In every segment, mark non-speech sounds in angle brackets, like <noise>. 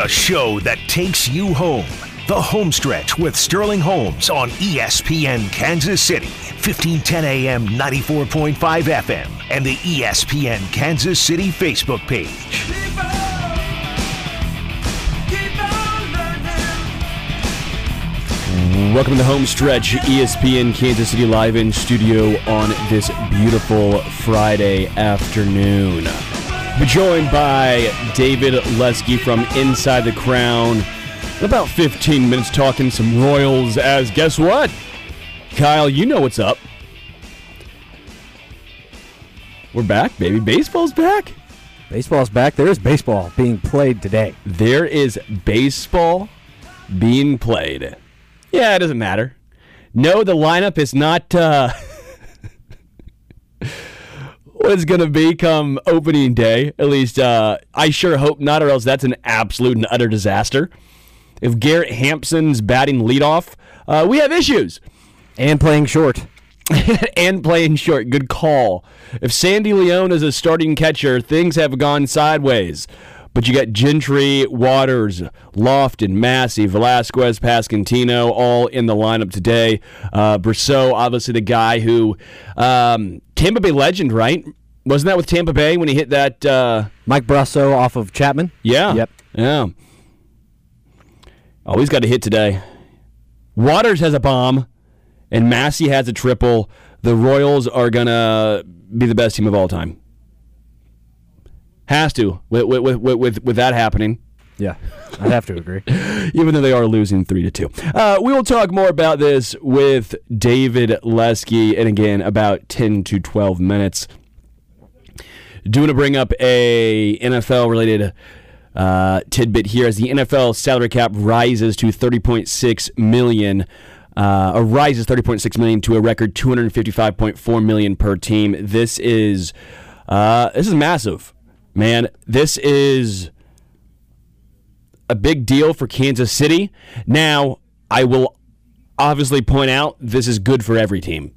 The show that takes you home. The Home Stretch with Sterling Holmes on ESPN Kansas City, 1510 AM, 94.5 FM, and the ESPN Kansas City Facebook page. Welcome to the home stretch, ESPN Kansas City live in studio on this beautiful Friday afternoon. We're joined by David Lesky from Inside the Crown. In about 15 minutes talking some Royals as guess what? Kyle, you know what's up. We're back, baby. Baseball's back. Baseball's back. There is baseball being played today. There is baseball being played. Yeah, it doesn't matter. No, the lineup is not uh, <laughs> what it's going to be come opening day. At least uh, I sure hope not, or else that's an absolute and utter disaster. If Garrett Hampson's batting leadoff, uh, we have issues. And playing short. <laughs> and playing short. Good call. If Sandy León is a starting catcher, things have gone sideways. But you got Gentry, Waters, Loftin, Massey, Velazquez, Pasquantino all in the lineup today. Uh, Brosseau, obviously the guy who um, Tampa Bay legend, right? Wasn't that with Tampa Bay when he hit that? Uh, Mike Brosseau off of Chapman. Yeah. Yep. Yeah. Oh, he's got a hit today. Waters has a bomb, and Massey has a triple. The Royals are gonna be the best team of all time. Has to with with with with, with that happening. Yeah, I'd have to agree. <laughs> Even though they are losing three to two, uh, we will talk more about this with David Lesky, and again about ten to twelve minutes. Do want to bring up a NFL related uh, tidbit here as the NFL salary cap rises to thirty point six million. Uh, or rises 30.6 million to a record 255.4 million per team. This is uh, this is massive. Man, this is a big deal for Kansas City. Now, I will obviously point out this is good for every team.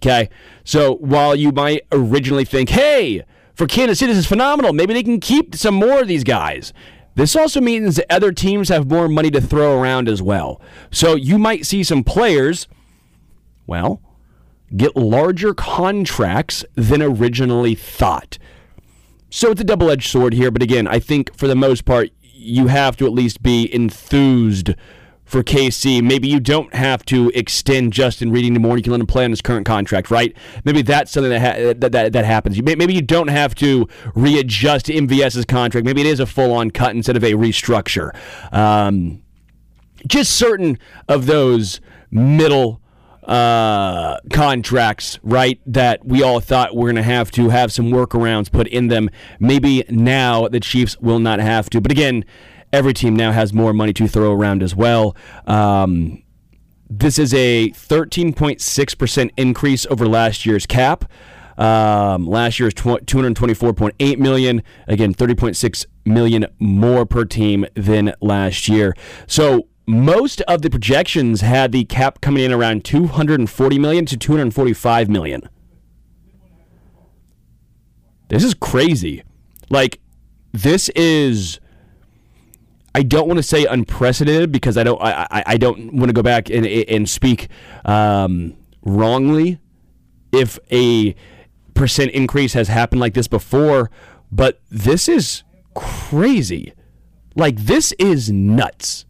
Okay? So while you might originally think, hey, for Kansas City, this is phenomenal. Maybe they can keep some more of these guys. This also means that other teams have more money to throw around as well. So you might see some players, well, get larger contracts than originally thought. So it's a double edged sword here, but again, I think for the most part, you have to at least be enthused for KC. Maybe you don't have to extend Justin Reed anymore. You can let him play on his current contract, right? Maybe that's something that ha- that, that, that happens. Maybe you don't have to readjust MVS's contract. Maybe it is a full on cut instead of a restructure. Um, just certain of those middle uh, contracts, right? That we all thought we're going to have to have some workarounds put in them. Maybe now the Chiefs will not have to. But again, every team now has more money to throw around as well. Um, this is a 13.6% increase over last year's cap. Um, last year's tw- 224.8 million. Again, 30.6 million more per team than last year. So most of the projections had the cap coming in around 240 million to 245 million. This is crazy. Like this is I don't want to say unprecedented because I don't I, I, don't want to go back and and speak um, wrongly if a percent increase has happened like this before, but this is crazy. Like this is nuts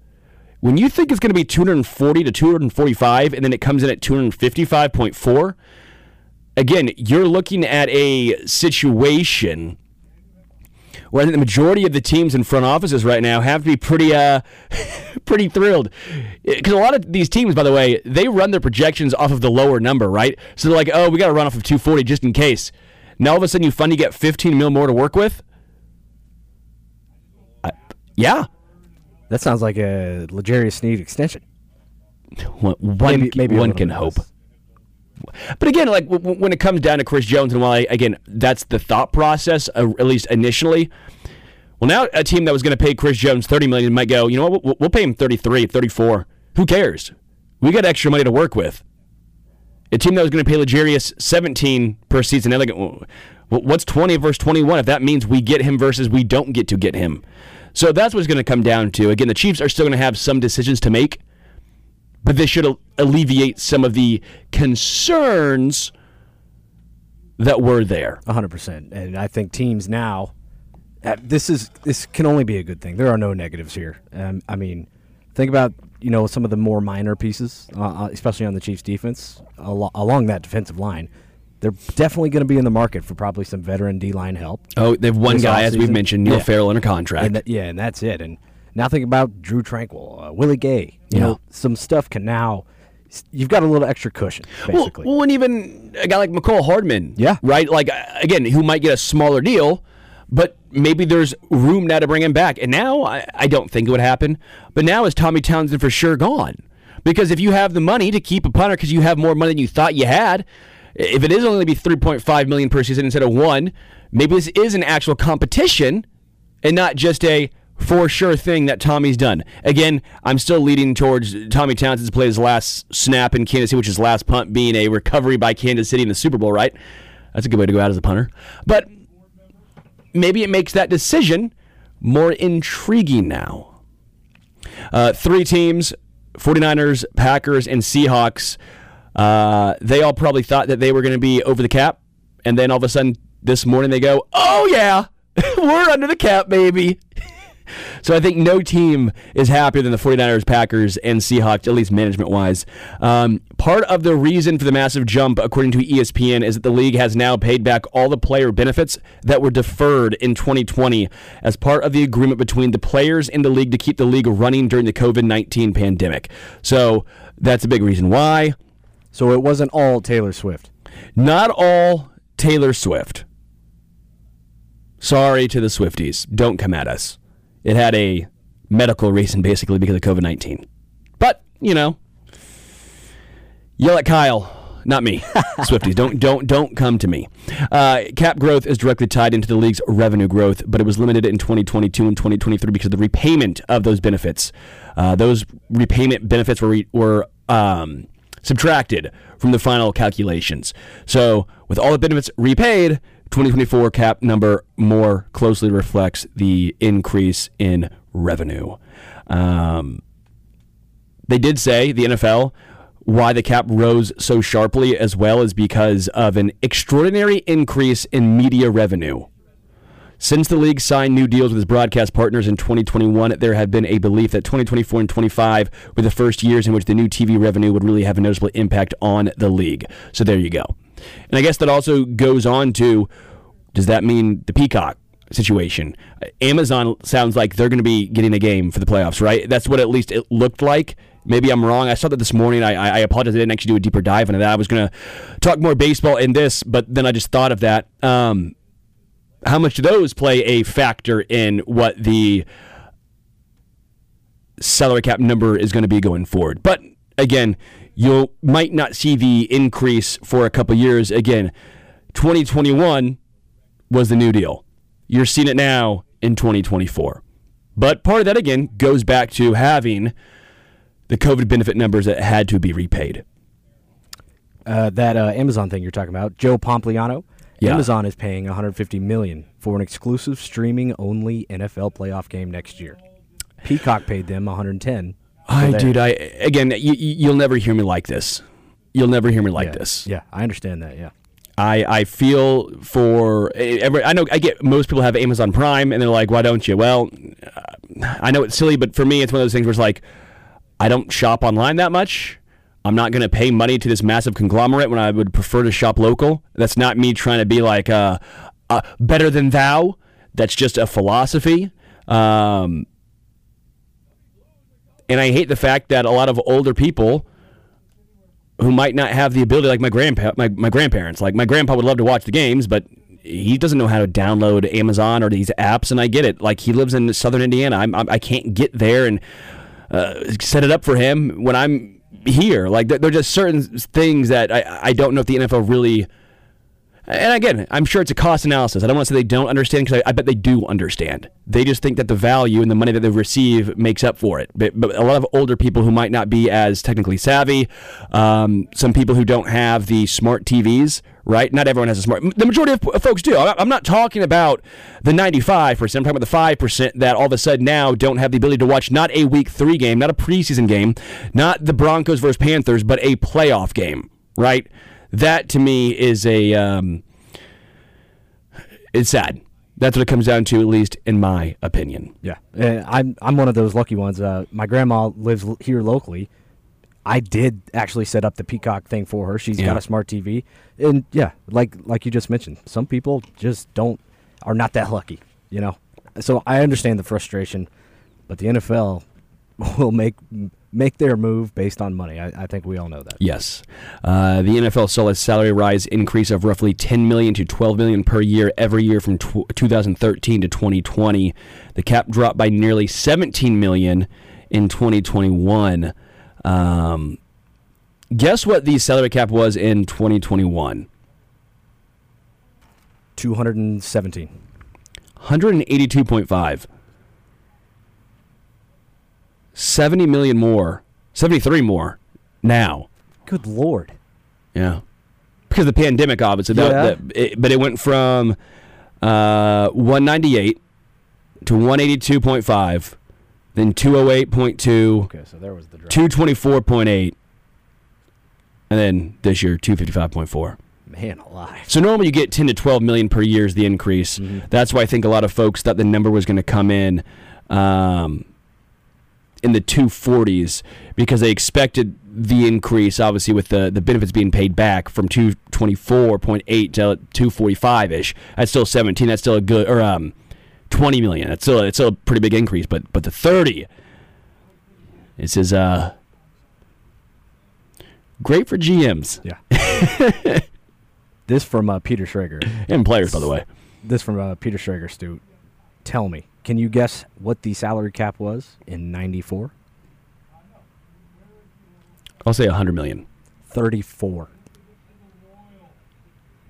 when you think it's going to be 240 to 245 and then it comes in at 255.4 again you're looking at a situation where I think the majority of the teams in front offices right now have to be pretty uh <laughs> pretty thrilled because a lot of these teams by the way they run their projections off of the lower number right so they're like oh we got to run off of 240 just in case now all of a sudden you finally get 15 mil more to work with I, yeah That sounds like a L'Jarius Sneed extension. One, one, Maybe- maybe one can hope. less. But again, like w- when it comes down to Chris Jones, and while I, again that's the thought process, uh, at least initially. Well, now a team that was going to pay Chris Jones thirty million might go, you know what? We'll, we'll pay him 33, 34. Who cares? We got extra money to work with. A team that was going to pay L'Jarius seventeen per season, well, what's twenty versus twenty one? If that means we get him versus we don't get to get him. So that's what's going to come down to. Again, the Chiefs are still going to have some decisions to make, but they should alleviate some of the concerns that were there. 100%. And I think teams now uh, this is this can only be a good thing. There are no negatives here. Um, I mean, think about you know some of the more minor pieces, uh, uh especially on the Chiefs' defense al- along that defensive line. They're definitely going to be in the market for probably some veteran D line help. Oh, they've one guy, as we've mentioned, Neil yeah. Farrell under contract. And yeah, and that's it. And now think about Drew Tranquill, uh, Willie Gay. You yeah. know, some stuff can now. You've got a little extra cushion, basically. Well, well, and even a guy like Mecole Hardman, yeah, right. Like again, who might get a smaller deal, but maybe there's room now to bring him back. And now I, I don't think it would happen. But now is Tommy Townsend for sure gone? Because if you have the money to keep a punter because you have more money than you thought you had, if it is only be 3.5 million per season instead of one, maybe this is an actual competition and not just a for sure thing that Tommy's done. Again, I'm still leading towards Tommy Townsend to play his last snap in Kansas City, which is last punt being a recovery by Kansas City in the Super Bowl, right? That's a good way to go out as a punter. But maybe it makes that decision more intriguing now. Uh, three teams 49ers, Packers, and Seahawks. Uh, they all probably thought that they were going to be over the cap. And then all of a sudden this morning they go, oh, yeah, <laughs> we're under the cap, baby. So I think no team is happier than the 49ers, Packers, and Seahawks, at least management wise. Um, part of the reason for the massive jump, according to ESPN, is that the league has now paid back all the player benefits that were deferred in 2020 as part of the agreement between the players and the league to keep the league running during the COVID 19 pandemic. So that's a big reason why. So it wasn't all Taylor Swift. Not all Taylor Swift. Sorry to the Swifties. Don't come at us. It had a medical reason, basically, because of COVID 19. But, you know, yell at Kyle. Not me, <laughs> Swifties. Don't don't don't come to me. Uh, cap growth is directly tied into the league's revenue growth, but it was limited in 2022 and 2023 because of the repayment of those benefits. Uh, those repayment benefits were were um, subtracted from the final calculations. So, with all the benefits repaid, 2024 cap number more closely reflects the increase in revenue. Um, they did say, the NFL, why the cap rose so sharply as well is because of an extraordinary increase in media revenue. Since the league signed new deals with its broadcast partners in 2021, there had been a belief that 2024 and 25 were the first years in which the new TV revenue would really have a noticeable impact on the league. So there you go. And I guess that also goes on to does that mean the Peacock situation? Amazon sounds like they're going to be getting a game for the playoffs, right? That's what at least it looked like. Maybe I'm wrong. I saw that this morning. I, I apologize. I didn't actually do a deeper dive into that. I was going to talk more baseball in this, but then I just thought of that. Um, how much do those play a factor in what the salary cap number is going to be going forward? But again, you might not see the increase for a couple years. Again, 2021 was the New Deal. You're seeing it now in 2024. But part of that, again, goes back to having the COVID benefit numbers that had to be repaid. Uh, that uh, Amazon thing you're talking about, Joe Pompliano. Yeah. Amazon is paying 150 million for an exclusive streaming only NFL playoff game next year. Peacock paid them 110 I, dude, I again, you, you'll never hear me like this. You'll never hear me like yeah, this. Yeah, I understand that. Yeah. I, I feel for every, I know I get most people have Amazon Prime and they're like why don't you well I know it's silly but for me it's one of those things where it's like I don't shop online that much I'm not going to pay money to this massive conglomerate when I would prefer to shop local that's not me trying to be like uh, uh better than thou that's just a philosophy um, and I hate the fact that a lot of older people who might not have the ability, like my grandpa, my, my grandparents, like my grandpa would love to watch the games, but he doesn't know how to download Amazon or these apps, and I get it. Like he lives in Southern Indiana, I'm, I'm I can not get there and uh, set it up for him when I'm here. Like there, there are just certain things that I I don't know if the NFL really. And again, I'm sure it's a cost analysis. I don't want to say they don't understand because I, I, bet they do understand. They just think that the value and the money that they receive makes up for it. But, but a lot of older people who might not be as technically savvy, um, some people who don't have the smart TVs, right? Not everyone has a smart. The majority of folks do. I'm not talking about the 95%. I'm talking about the 5% that all of a sudden now don't have the ability to watch not a week three game, not a preseason game, not the Broncos versus Panthers, but a playoff game, right? That to me is a um, it's sad. That's what it comes down to, at least in my opinion. Yeah, uh, I'm I'm one of those lucky ones. Uh, my grandma lives l- here locally. I did actually set up the Peacock thing for her. She's Yeah. got a smart TV, and yeah, like like you just mentioned, some people just don't are not that lucky, you know. So I understand the frustration, but the NFL <laughs> will make make their move based on money. I, I think we all know that. Yes, uh, the NFL saw a salary rise increase of roughly 10 million to 12 million per year every year from tw- 2013 to 2020. The cap dropped by nearly 17 million in 2021. Um, guess what the salary cap was in 2021? Two hundred and seventeen. 182.5. 70 million more. 73 more now. Good lord. Yeah. Because the pandemic, obviously. Yeah. that- it- but it went from uh, 198 to 182.5, then 208.2, Okay, so there was the drop. 224.8, and then this year, 255.4. Man alive. So normally you get 10 to 12 million per year is the increase. Mm-hmm. That's why I think a lot of folks thought the number was going to come in um, in the 240s because they expected the increase, obviously, with the, the benefits being paid back from 224.8 to 245 ish. That's still 17. That's still a good, or um, 20 million. That's still, it's still a pretty big increase. But but the 30, it says, uh, great for GMs Yeah. <laughs> this from uh, Peter Schrager. and players, by the way. This from uh, Peter Schrager, Stu. Tell me, can you guess what the salary cap was in 94? I'll say 100 million. 34.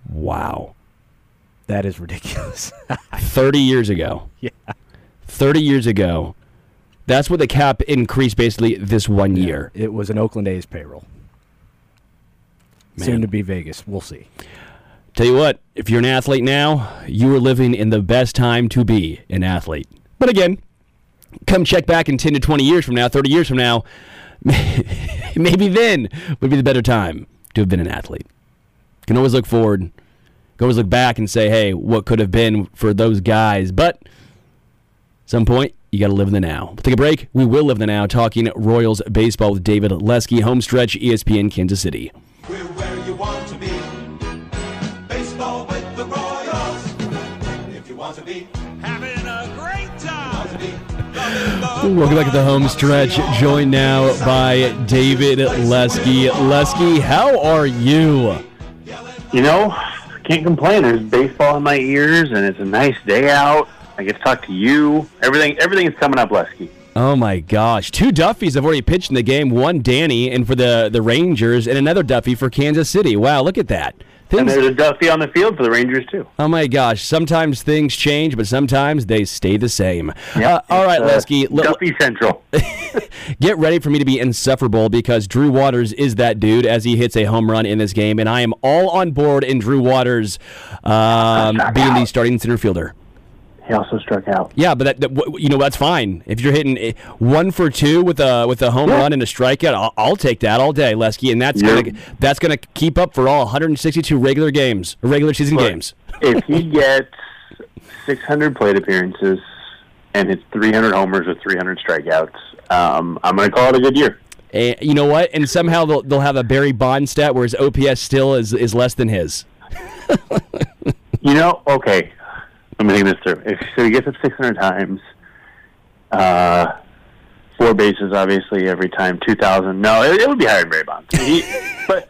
Wow. That is ridiculous. <laughs> 30 years ago. yeah. 30 years ago. That's what the cap increased basically this one year. It was an Oakland A's payroll. Man. Soon to be Vegas. We'll see. Tell you what, if you're an athlete now, you are living in the best time to be an athlete. But again, come check back in 10 to 20 years from now, 30 years from now, <laughs> maybe then would be the better time to have been an athlete. Can always look forward, can always look back and say, hey, what could have been for those guys? But some point, you got to live in the now. We'll take a break. We will live in the now, talking Royals baseball with David Lesky, home stretch, E ESPN Kansas City. Welcome back to the home stretch. Joined now by David Lesky. Lesky, how are you? You know, can't complain. There's baseball in my ears, and it's a nice day out. I get to talk to you. Everything, everything is coming up, Lesky. Oh my gosh. Two Duffies have already pitched in the game. One Danny and for the, the Rangers and another Duffy for Kansas City. Wow, look at that. And Things, there's a Duffy on the field for the Rangers too. oh my gosh. Sometimes things change, but sometimes they stay the same. Yep, Uh, all right, uh, Lesky. Duffy Central. <laughs> Get ready for me to be insufferable because Drew Waters is that dude as he hits a home run in this game, and I am all on board in Drew Waters um, <laughs> being the starting center fielder. He also struck out. Yeah, but that, that you know that's fine. If you're hitting eh, one for two with a with a home Yeah. run and a strikeout, I'll, I'll take that all day, Lesky, and that's Yeah. gonna that's gonna keep up for all 162 regular games, regular season Look, games. <laughs> if he gets 600 plate appearances and hits 300 homers with 300 strikeouts, um, I'm going to call it a good year. And you know what? And somehow they'll they'll have a Barry Bond stat where his OPS still is is less than his. <laughs> You know, okay. Let me think this through. If so, he gets up 600 times. Uh, four bases, obviously, every time. 2,000. No, it, it would be higher than Barry Bonds. He, <laughs> but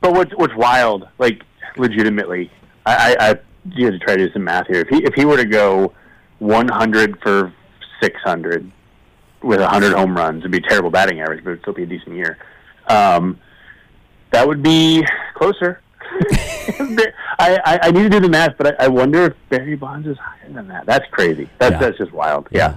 but what's what's wild, like legitimately, I, I, I you have to try to do some math here. If he if he were to go 100 for 600 with 100 home runs, it'd be a terrible batting average, but it'd still be a decent year. Um, that would be closer. <laughs> I, I, I need to do the math, but I, I wonder if Barry Bonds is higher than that. That's crazy. That's Yeah. that's just wild. Yeah.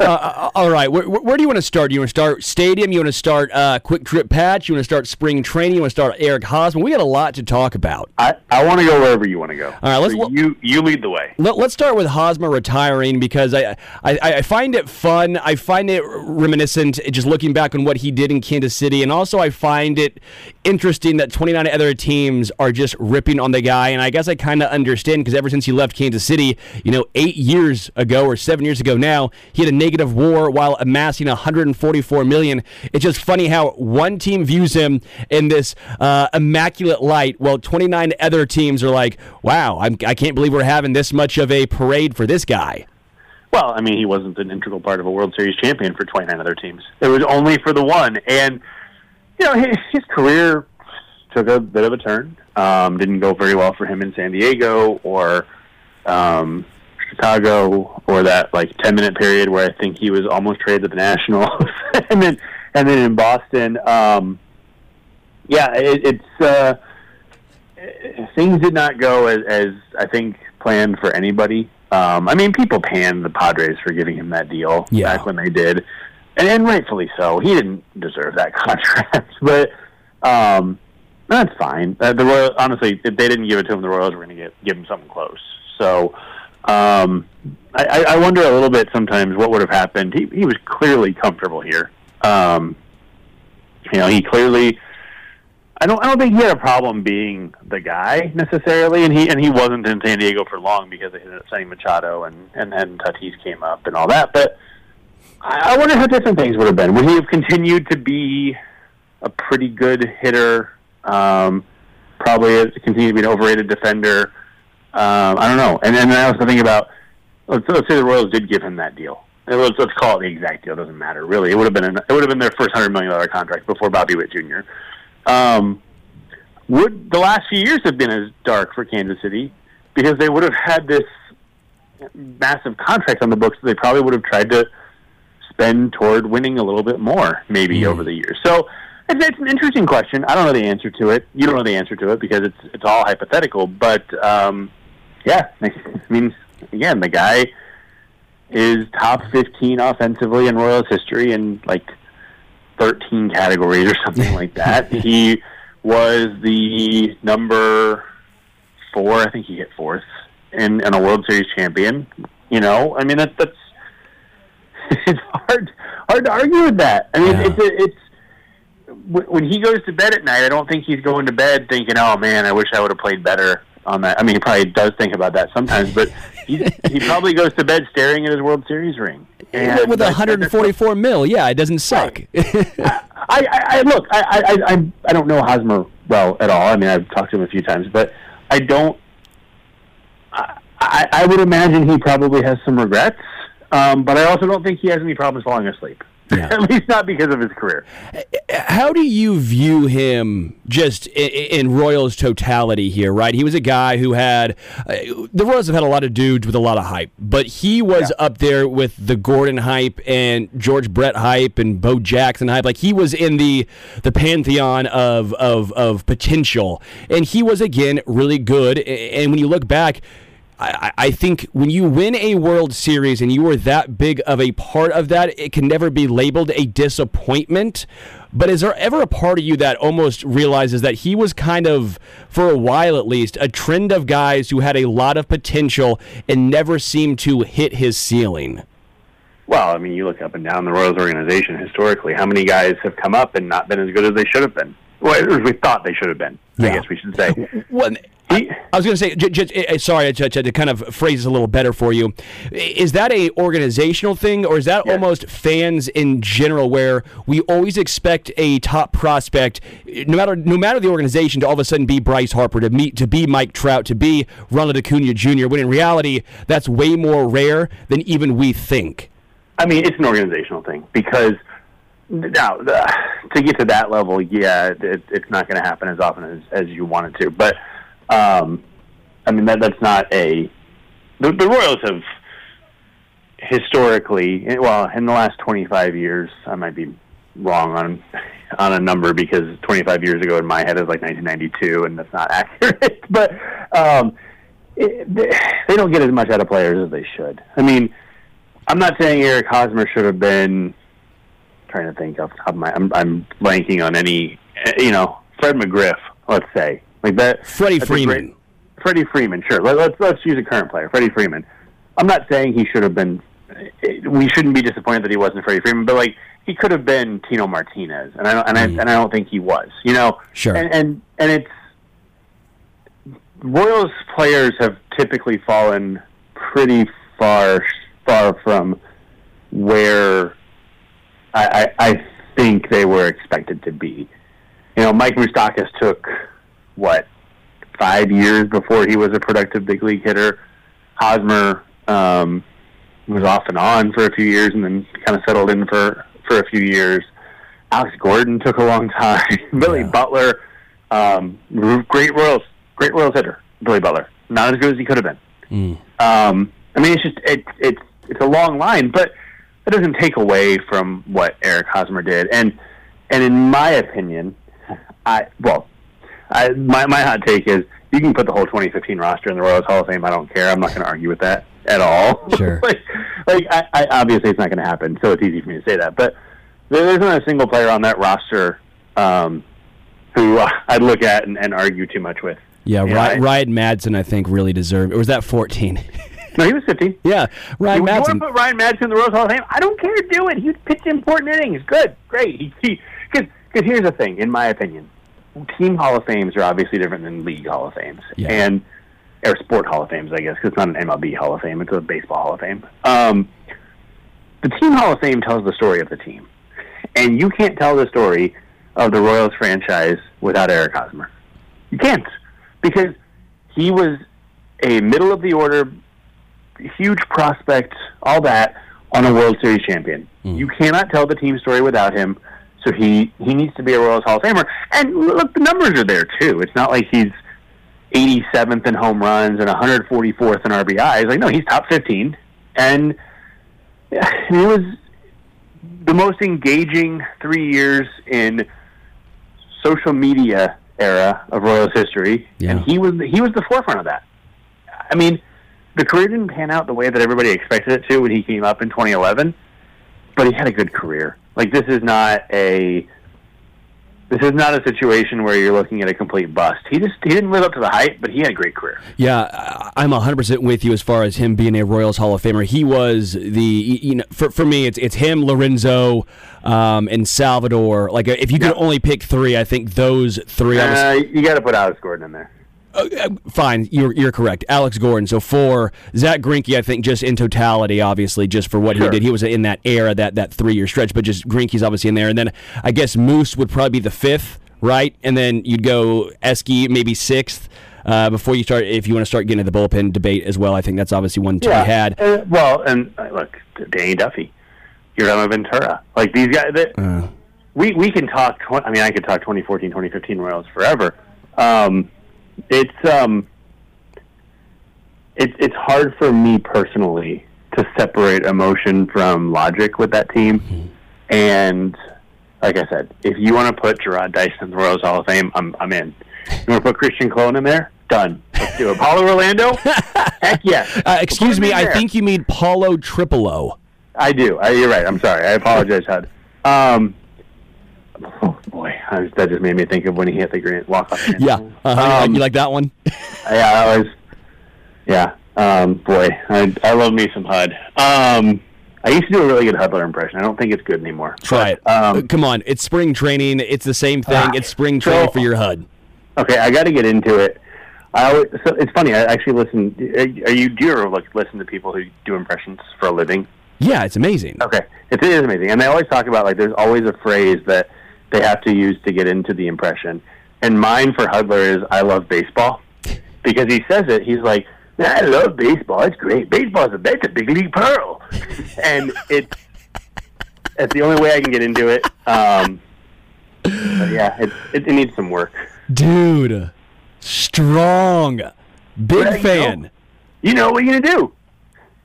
uh, all right, where, where where do you want to start? Do you want to start stadium? You want to start uh, QuikTrip patch? You want to start spring training? You want to start Eric Hosmer? We got a lot to talk about. I, I want to go wherever you want to go. All right, let's- So you you lead the way. Let, us start with Hosmer retiring because I, I I find it fun. I find it reminiscent, just looking back on what he did in Kansas City, and also I find it interesting that 29 other teams are just ripping on the guy. And I guess I kind of understand because ever since he left Kansas City, you know, eight years ago or seven years ago now, he had a negative WAR while amassing 144 million. It's just funny how one team views him in this uh, immaculate light, while 29 other teams are like, "Wow, I'm, I can't believe we're having this much of a parade for this guy." Well, I mean, he wasn't an integral part of a World Series champion for 29 other teams. It was only for the one, and you know his, his career took a bit of a turn. Um, didn't go very well for him in San Diego or um, Chicago, or that like 10 minute period where I think he was almost traded to the Nationals, <laughs> and then and then in Boston. Um, yeah, it, it's uh, things did not go as, as I think planned for anybody. Um, I mean, people panned the Padres for giving him that deal Yeah. back when they did, and, and rightfully so. He didn't deserve that <laughs> contract, but um, that's fine. Uh, the Royals, honestly, if they didn't give it to him, the Royals were going to get give him something close. So. Um, I, I wonder a little bit sometimes what would have happened. He he was clearly comfortable here. Um, you know, he clearly I don't I don't think he had a problem being the guy necessarily, and he and he wasn't in San Diego for long because they ended up signing Machado and and then Tatis came up and all that. But I, I wonder how different things would have been. Would he have continued to be a pretty good hitter? Um, probably has continued to be an overrated defender. Um, I don't know. And then I also think about let's, let's say the Royals did give him that deal. Let's, let's call it the exact deal. It doesn't matter really. It would have been an, it would have been their first hundred million dollar contract before Bobby Witt Jr. Um, would the last few years have been as dark for Kansas City because they would have had this massive contract on the books that they probably would have tried to spend toward winning a little bit more maybe over the years. So it's, it's an interesting question. I don't know the answer to it. You don't know the answer to it because it's it's all hypothetical. But um, yeah, I mean, again, the guy is top 15 offensively in Royals history in like 13 categories or something <laughs> like that. he was the number four, I think he hit fourth in, in a World Series champion. You know, I mean, that, that's <laughs> it's hard hard to argue with that. I mean, Yeah. it's it's when when he goes to bed at night. I don't think he's going to bed thinking, "Oh man, I wish I would have played better." On that, I mean, he probably does think about that sometimes, but he <laughs> he probably goes to bed staring at his World Series ring. And With that- 144 mil, yeah, it doesn't suck. <laughs> I, I, I look, I, I, I, I don't know Hosmer well at all. I mean, I've talked to him a few times, but I don't. I, I, I would imagine he probably has some regrets, um, but I also don't think he has any problems falling asleep. Yeah. <laughs> At least not because of his career. How do you view him just in, in Royals totality here, right? He was a guy who had uh, the Royals have had a lot of dudes with a lot of hype, but he was up there with the Gordon hype and George Brett hype and Bo Jackson hype. Like he was in the the pantheon of of of potential, and he was again really good. And when you look back. I, I think when you win a World Series and you are that big of a part of that, it can never be labeled a disappointment. But is there ever a part of you that almost realizes that he was kind of, for a while at least, a trend of guys who had a lot of potential and never seemed to hit his ceiling? Well, I mean, you look up and down the Royals organization historically. How many guys have come up and not been as good as they should have been? Well, as we thought they should have been. I guess we should say. <laughs> Well, He- I was going to say, j- j- uh, sorry, to, to, to kind of phrase this a little better for you. Is that a organizational thing, or is that Yes. almost fans in general, where we always expect a top prospect, no matter no matter the organization, to all of a sudden be Bryce Harper, to meet to be Mike Trout, to be Ronald Acuna Jr. When in reality, that's way more rare than even we think. I mean, it's an organizational thing because now the, to get to that level, yeah, it, it's not going to happen as often as, as you want it to. But um, I mean, that that's not a the, the Royals have historically, well, in the last twenty five years, I might be wrong on on a number because 25 years ago in my head is like 1992, and that's not <laughs> accurate. but um, it, they, don't get as much out of players as they should. I mean, I'm not saying Eric Hosmer should have been. Trying to think off top of my, I'm, I'm blanking on any. You know, Fred McGriff. Let's say like that. Freddie a great- Freeman. Freddie Freeman, sure. Let, let's let's use a current player, Freddie Freeman. I'm not saying he should have been. We shouldn't be disappointed that he wasn't Freddie Freeman, but like he could have been Tino Martinez, and I don't, and I mm. and I don't think he was. You know, Sure. And and and it's Royals players have typically fallen pretty far far from where I, I, I think they were expected to be. You know, Mike Moustakas took what five years before he was a productive big league hitter. Hosmer um, was off and on for a few years, and then kind of settled in for for a few years. Alex Gordon took a long time. <laughs> Billy Yeah. Butler, um, great Royals, great Royals hitter. Billy Butler, not as good as he could have been. Mm. Um, I mean, it's just it, it's it's a long line, but that doesn't take away from what Eric Hosmer did. And and in my opinion, I well, I my my hot take is you can put the whole 2015 roster in the Royals Hall of Fame. I don't care. I'm not going to argue with that at all. Sure. <laughs> like, like I, I obviously it's not going to happen, so it's easy for me to say that. But there isn't a single player on that roster um, who uh, <laughs> I'd look at and, and argue too much with. Yeah, Yeah, Ry- I- Ryan Madson, I think, really deserved. Or was that 14? <laughs> No, he was 15. yeah, Ryan you, you want Madson. to put Ryan Madson in the Rose Hall of Fame? I don't care. Do it. He pitched important innings. Good, great. He because because here's the thing, in my opinion, team Hall of Fames are obviously different than league Hall of Fames, Yeah. and or sport Hall of Fames, I guess, because it's not an MLB Hall of Fame; it's a baseball Hall of Fame. Um, the team Hall of Fame tells the story of the team, and you can't tell the story of the Royals franchise without Eric Hosmer. You can't because he was a middle of the order huge prospect, all that, on a World Series champion. You cannot tell the team story without him. So he he needs to be a Royals Hall of Famer. And look, the numbers are there too. It's not like he's 87th in home runs and 144th in RBIs. Like no, he's top 15, and he was the most engaging three years in social media era of Royals history, Yeah. and he was he was the forefront of that. I mean, the career didn't pan out the way that everybody expected it to when he came up in 2011, but he had a good career. Like this is not a this is not a situation where you're looking at a complete bust. He just he didn't live up to the hype, but he had a great career. Yeah, I'm 100% with you as far as him being a Royals Hall of Famer. He was the, you know, for, for me, it's it's him, Lorenzo, um, and Salvador. Like, if you could Yeah. only pick three, I think those three. I was- Uh, you got to put Alex Gordon in there. Fine, you're you're correct. Alex Gordon. So for Zack Greinke. I think just in totality, obviously, just for what he did, he was in that era, that that three year stretch. But just Greinke's obviously in there, and then I guess Moose would probably be the fifth, right? And then you'd go Esky maybe sixth. Uh, before you start, if you want to start getting into the bullpen debate as well, I think that's obviously one to be had. Uh, well, and uh, look, Danny Duffy, Guillermo Ventura, like these guys. That, Uh. we we can talk. Tw- I mean, I could talk 2014, 2015 Royals forever. Um, it's um, it's it's hard for me personally to separate emotion from logic with that team, and like I said, if you want to put Jarrod Dyson in the Royals Hall of Fame, I'm I'm in. You want to put Christian Colón in there? Done. Let's do it. Paulo Orlando? Heck yes. <laughs> Uh, excuse me, I think you mean Paulo Tripolo. I do. I, you're right. I'm sorry. I apologize, Hud. Um, oh boy, I was, that just made me think of when he hit the grand walk off. Yeah, uh-huh. Um, you like that one? <laughs> yeah, that was. Yeah. Um, boy, I, I love me some Hud. Um, I used to do a really good Hudler impression. I don't think it's good anymore. Try it. Um, Uh, Come on, it's spring training. It's the same thing. Ah, it's spring so- training for your HUD. Okay, I got to get into it. I always, so it's funny. I actually listen. Are you do you ever like listen to people who do impressions for a living? Yeah, it's amazing. Okay, it is amazing, and they always talk about like there's always a phrase that they have to use to get into the impression. And mine for Hudler is "I love baseball," because he says it. He's like, "I love baseball. It's great. Baseball's a that's a big league pearl," and it it's the only way I can get into it. Um, but yeah, it, it it needs some work. Dude, strong. Big fan. You know what you're gonna do.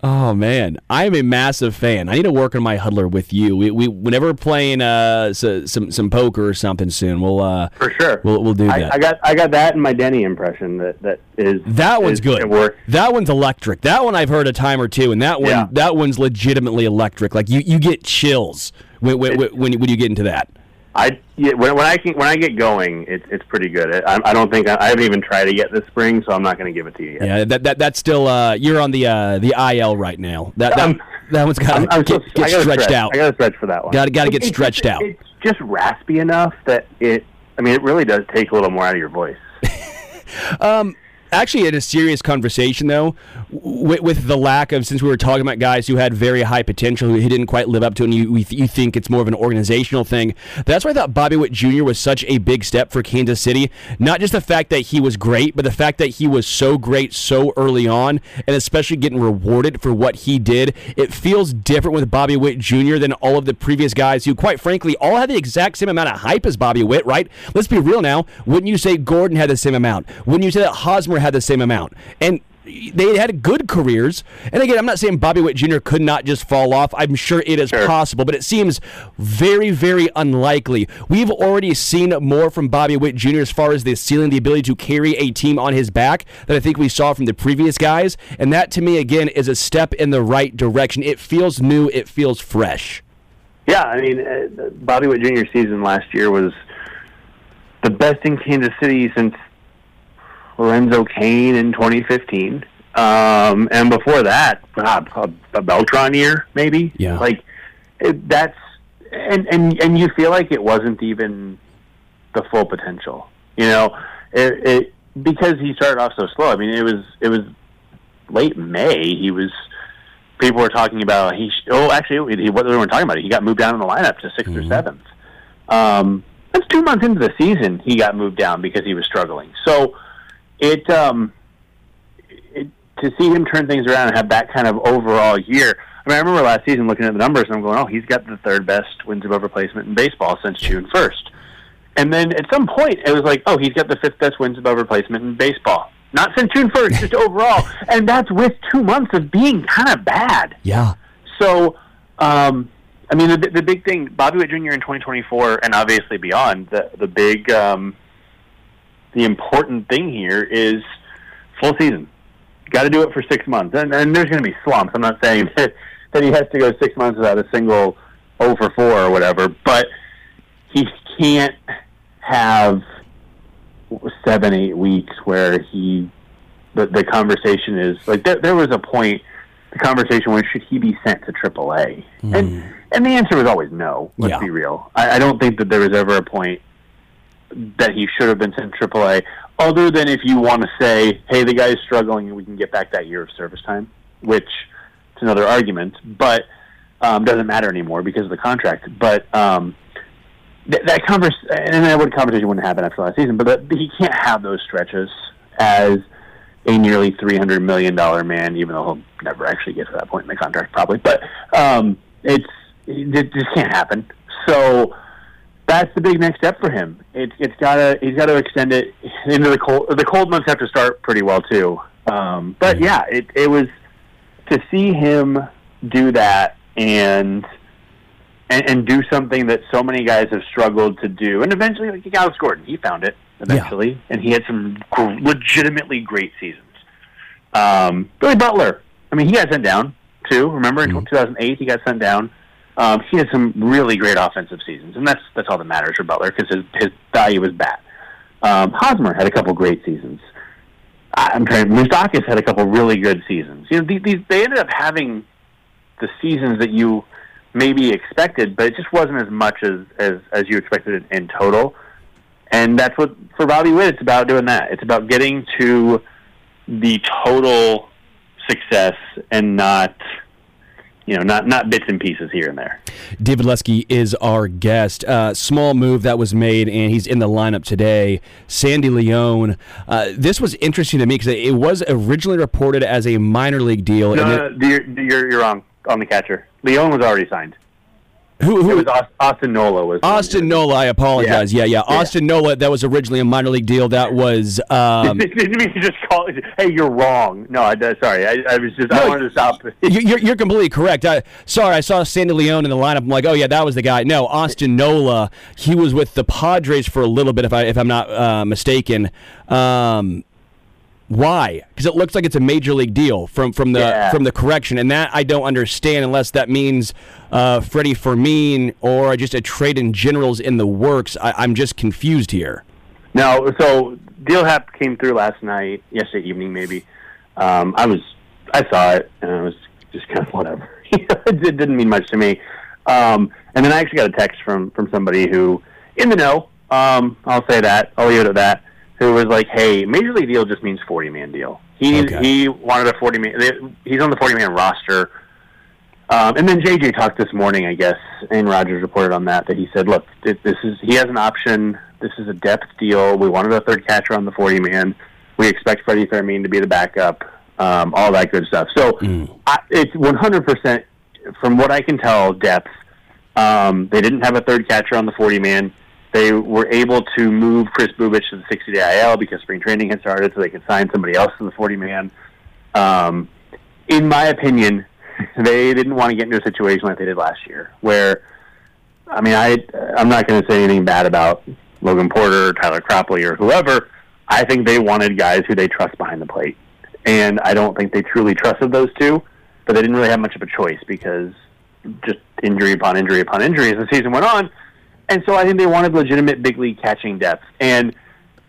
Oh man, I am a massive fan. I need to work on my Hudler with you. We, we whenever we're playing uh so, some some poker or something soon, we'll uh For sure. we'll we'll do that. I, I got I got that in my Denny impression that that is that one's is- good. That one's electric. That one I've heard a time or two, and that one Yeah. that one's legitimately electric. Like you, you get chills when when, when, when you get into that. I yeah, when, when I can, when I get going, it's it's pretty good. I, I don't think I, I haven't even tried it yet this spring, so I'm not going to give it to you yet. Yeah, that, that that's still uh you're on the uh the IL right now. That that, I'm- that one's got to get, still- get stretched stretch. out. I got to stretch for that one. Gotta- gotta get It- it's stretched just- out. It's just raspy enough that it. I mean, it really does take a little more out of your voice. <laughs> Actually, in a serious conversation though, with, with the lack of since we were talking about guys who had very high potential who he didn't quite live up to, and you you think it's more of an organizational thing. That's why I thought Bobby Witt Jr. was such a big step for Kansas City. Not just the fact that he was great, but the fact that he was so great so early on, and especially getting rewarded for what he did. It feels different with Bobby Witt Jr. than all of the previous guys who, quite frankly, all had the exact same amount of hype as Bobby Witt. Right? Let's be real now. Wouldn't you say Gordon had the same amount? Wouldn't you say that Hosmer had the same amount? And they had good careers. And again, I'm not saying Bobby Witt Jr. could not just fall off. I'm sure it is Sure. possible, but it seems very, very unlikely. We've already seen more from Bobby Witt Jr. as far as the ceiling, the ability to carry a team on his back that I think we saw from the previous guys. And that, to me, again, is a step in the right direction. It feels new. It feels fresh. Yeah, I mean, uh, Bobby Witt Jr. season last year was the best in Kansas City since Lorenzo Cain in 2015. Um, and before that, God, a, a Beltran year, maybe. Yeah. Like it, that's and and and you feel like it wasn't even the full potential. You know, it, it because he started off so slow. I mean, it was it was late May. He was people were talking about he. sh- Oh, actually, he, what they were talking about. He got moved down in the lineup to 6th or seventh. Um, that's two months into the season. He got moved down because he was struggling. So it um, it, to see him turn things around and have that kind of overall year. I mean, I remember last season looking at the numbers and I'm going, oh, he's got the third best wins above replacement in baseball since June 1st. And then at some point, it was like, oh, he's got the fifth best wins above replacement in baseball. Not since June 1st, just <laughs> overall. And that's with two months of being kind of bad. Yeah. So, um, I mean, the, the big thing, Bobby Witt Jr. in 2024, and obviously beyond, the, the big, um, the important thing here is full season. Got to do it for six months, and, and there's going to be slumps. I'm not saying <laughs> that, that he has to go six months without a single 0 for 4 or whatever, but he can't have seven, eight weeks where he the the conversation is like there, there was a point the conversation was should he be sent to AAA, and hmm. and the answer was always no. Let's Yeah. be real. I, I don't think that there was ever a point that he should have been sent to AAA, other than if you want to say, hey, the guy's struggling and we can get back that year of service time, which is another argument, but um, doesn't matter anymore because of the contract. But um, th- that convers and that would conversation wouldn't happen after last season. But he can't have those stretches as a nearly three hundred million dollar man, even though he'll never actually get to that point in the contract, probably. But um, it's it just can't happen. So that's the big next step for him. It's it's gotta he's got to extend it into the cold. The cold months have to start pretty well too. Um, but yeah, it it was to see him do that and and, and do something that so many guys have struggled to do. And eventually, like Alex Gordon, he found it eventually, and he had some gr- legitimately great seasons. Um, Billy Butler, I mean, he got sent down too. Remember in 2008, he got sent down. Um, he had some really great offensive seasons, and that's that's all that matters for Butler because his his value was bad. Um, Hosmer had a couple great seasons. I- I'm trying. Moustakas had a couple really good seasons. You know, these, these they ended up having the seasons that you maybe expected, but it just wasn't as much as as, as you expected in, in total. And that's what for Bobby Witt, it's about doing that. It's about getting to the total success and not you know not not bits and pieces here and there. David Lesky is our guest. Uh, small move that was made, and he's in the lineup today. Sandy León. Uh, this was interesting to me because it was originally reported as a minor league deal. No, it- no, you're, you're you're wrong on the catcher. León was already signed. Who, who It was Austin Nola was Austin Nola, I apologize. Yeah, yeah. Yeah. Austin Nola, that was originally a minor league deal. That was um, <laughs> Didn't mean to just call it. Hey, you're wrong. No, I sorry. I, I was just. I No, wanted to stop. you- you're, you're completely correct. I, sorry, I saw Sandy León in the lineup. I'm like, oh yeah, that was the guy. No, Austin Nola. He was with the Padres for a little bit, if I if I'm not uh, mistaken. Um, why? Because it looks like it's a major league deal from from the Yeah. from the correction, and that I don't understand unless that means uh, Freddie Fermin or just a trade in general's in the works. I, I'm just confused here. No, so Deal Hap came through last night, yesterday evening maybe. Um, I was, I saw it, and I was just kind of whatever. <laughs> it didn't mean much to me. Um, and then I actually got a text from from somebody who, in the know, um, I'll say that, I'll leave it at that, who was like, "Hey, Major League Deal just means forty man deal." He Okay. he wanted a forty man. He's on the forty man roster. Um, and then JJ talked this morning, I guess, and Rogers reported on that that he said, "Look, this is he has an option. This is a depth deal. We wanted a third catcher on the forty man. We expect Freddie Fermin to be the backup. Um, all that good stuff. So I, it's one hundred percent, from what I can tell, depth. Um, they didn't have a third catcher on the forty man. They were able to move Kris Bubic to the sixty day IL because spring training had started, so they could sign somebody else to the forty man. Um, in my opinion, <laughs> they didn't want to get into a situation like they did last year, where, I mean, I I'm not going to say anything bad about Logan Porter, or Tyler Cropley, or whoever. I think they wanted guys who they trust behind the plate, and I don't think they truly trusted those two. But they didn't really have much of a choice because just injury upon injury upon injury as the season went on, and so I think they wanted legitimate big league catching depth. And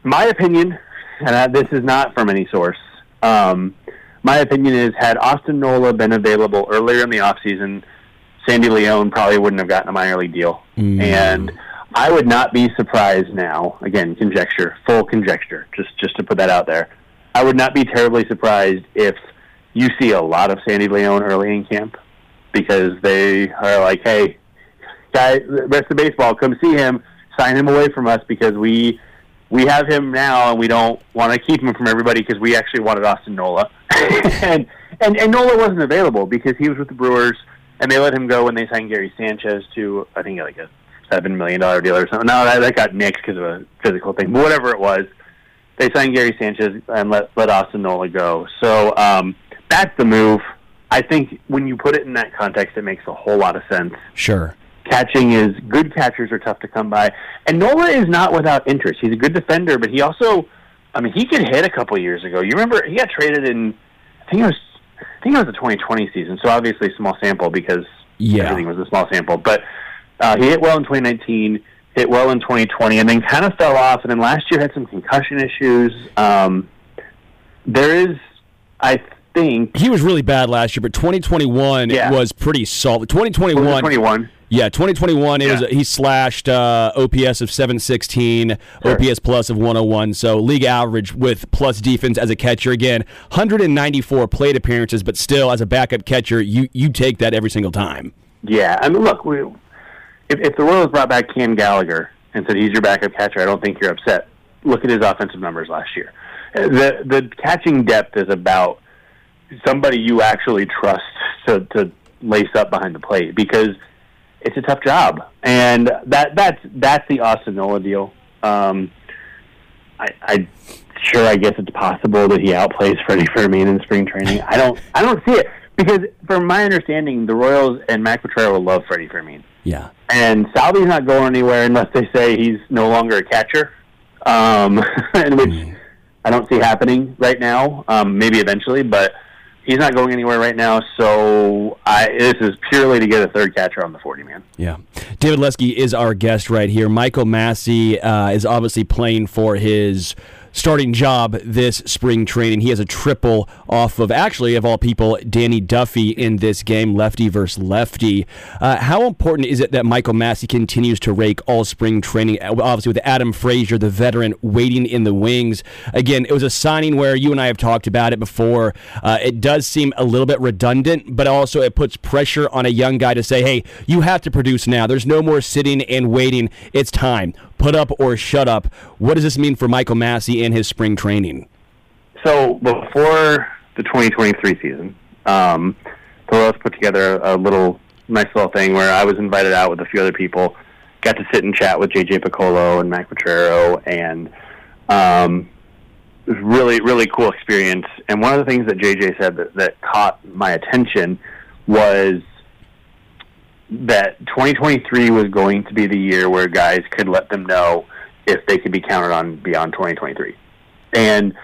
my opinion, and I, this is not from any source. Um, my opinion is, had Austin Nola been available earlier in the offseason, Sandy León probably wouldn't have gotten a minor league deal. And I would not be surprised now. Again, conjecture, full conjecture, just just to put that out there. I would not be terribly surprised if you see a lot of Sandy León early in camp because they are like, hey, guy, rest of baseball, come see him, sign him away from us because we we have him now and we don't want to keep him from everybody because we actually wanted Austin Nola, <laughs> and, and and Nola wasn't available because he was with the Brewers and they let him go when they signed Gary Sanchez to I think like a seven million dollar deal or something. No, that, that got nixed because of a physical thing, but whatever it was, they signed Gary Sanchez and let let Austin Nola go. So um, that's the move. I think when you put it in that context, it makes a whole lot of sense Sure. Catching is good catchers are tough to come by. And Nola is not without interest. He's a good defender, but he also I mean he could hit a couple years ago. You remember he got traded in I think it was I think it was the twenty twenty season, so obviously small sample because Yeah. everything was a small sample. But uh, he hit well in twenty nineteen, hit well in twenty twenty, and then kind of fell off and then last year had some concussion issues. Um there is I think He was really bad last year, but 2021 Yeah. was pretty solid. 2021, twenty one. Yeah, 2021. It Yeah. was he slashed uh, OPS of 716, OPS plus of 101. So league average with plus defense as a catcher. Again, 194 plate appearances, but still as a backup catcher, you you take that every single time. Yeah, I mean, look, we, if, if the Royals brought back Cam Gallagher and said he's your backup catcher, I don't think you're upset. Look at his offensive numbers last year. Uh, The the catching depth is about somebody you actually trust to to lace up behind the plate because it's a tough job, and that that's that's the Austin Nola deal. Um, I, I sure I guess it's possible that he outplays Freddie Fermin in spring training. I don't I don't see it because from my understanding, the Royals and Matt Quatraro love Freddie Fermin, Yeah. and Salvy's not going anywhere unless they say he's no longer a catcher, um, <laughs> and which I don't see happening right now. Um, maybe eventually, but. He's not going anywhere right now, so I, this is purely to get a third catcher on the 40 man. Yeah. David Lesky is our guest right here. Michael Massey uh, is obviously playing for his starting job this spring training. He has a triple off of, actually, of all people, Danny Duffy in this game, lefty versus lefty. Uh, how important is it that Michael Massey continues to rake all spring training? Uh, Obviously, with Adam Frazier, the veteran, waiting in the wings. Again, it was a signing where you and I have talked about it before. Uh, it does seem a little bit redundant, but also it puts pressure on a young guy to say, hey, you have to produce now. There's no more sitting and waiting. It's time. Put up or shut up. What does this mean for Michael Massey in his spring training? So before the 2023 season, um, the Royals put together a little nice little thing where I was invited out with a few other people, got to sit and chat with JJ Picollo and Matt Quatraro, and um, it was really really cool experience. And one of the things that JJ said that, that caught my attention was that 2023 was going to be the year where guys could let them know if they could be counted on beyond 2023, and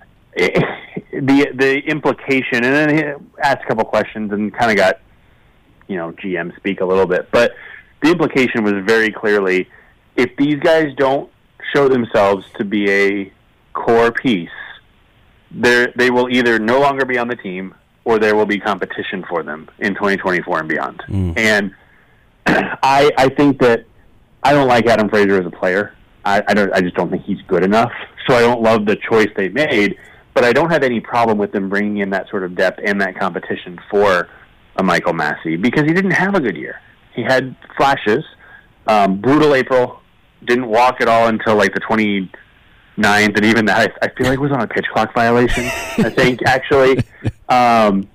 <laughs> the the implication, and then he asked a couple questions and kind of got you know GM speak a little bit, but the implication was very clearly if these guys don't show themselves to be a core piece, they they will either no longer be on the team or there will be competition for them in 2024 and beyond. And <clears throat> I I think that I don't like Adam Frazier as a player. I, I don't. I just don't think he's good enough. So I don't love the choice they made. But I don't have any problem with them bringing in that sort of depth and that competition for a Michael Massey because he didn't have a good year. He had flashes. Um, brutal April. Didn't walk at all until like the 29th, and even that I, I feel like was on a pitch clock violation. I think <laughs> actually. Um,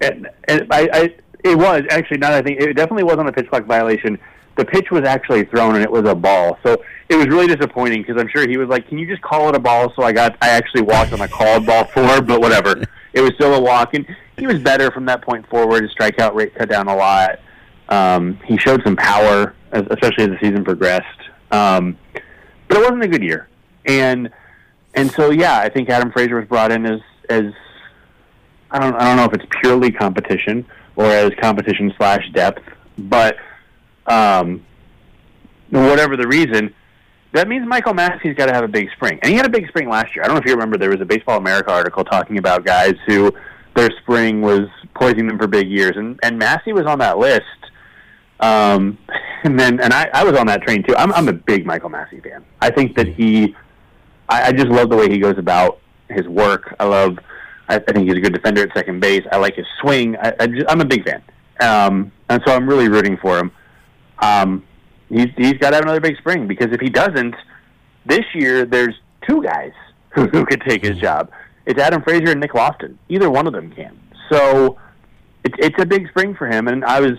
and, and I, I, it was actually not. I think it definitely was on a pitch clock violation. The pitch was actually thrown, and it was a ball. So it was really disappointing because I'm sure he was like, "Can you just call it a ball?" So I got, I actually walked on a called ball <laughs> four, but whatever. It was still a walk, and he was better from that point forward. His strikeout rate cut down a lot. Um, he showed some power, especially as the season progressed. Um, but it wasn't a good year, and and so yeah, I think Adam Frazier was brought in as as I don't I don't know if it's purely competition or as competition slash depth, but um, whatever the reason, that means Michael Massey's got to have a big spring, and he had a big spring last year. I don't know if you remember there was a Baseball America article talking about guys who their spring was poisoning them for big years, and and Massey was on that list. Um, <laughs> and then and I, I was on that train too. I'm I'm a big Michael Massey fan. I think that he I, I just love the way he goes about his work. I love. I, I think he's a good defender at second base. I like his swing. I, I just, I'm a big fan, um, and so I'm really rooting for him. Um, he's he's got to have another big spring because if he doesn't, this year there's two guys who, <laughs> who could take his job. It's Adam Frazier and Nick Loftin. Either one of them can. So it's it's a big spring for him, and I was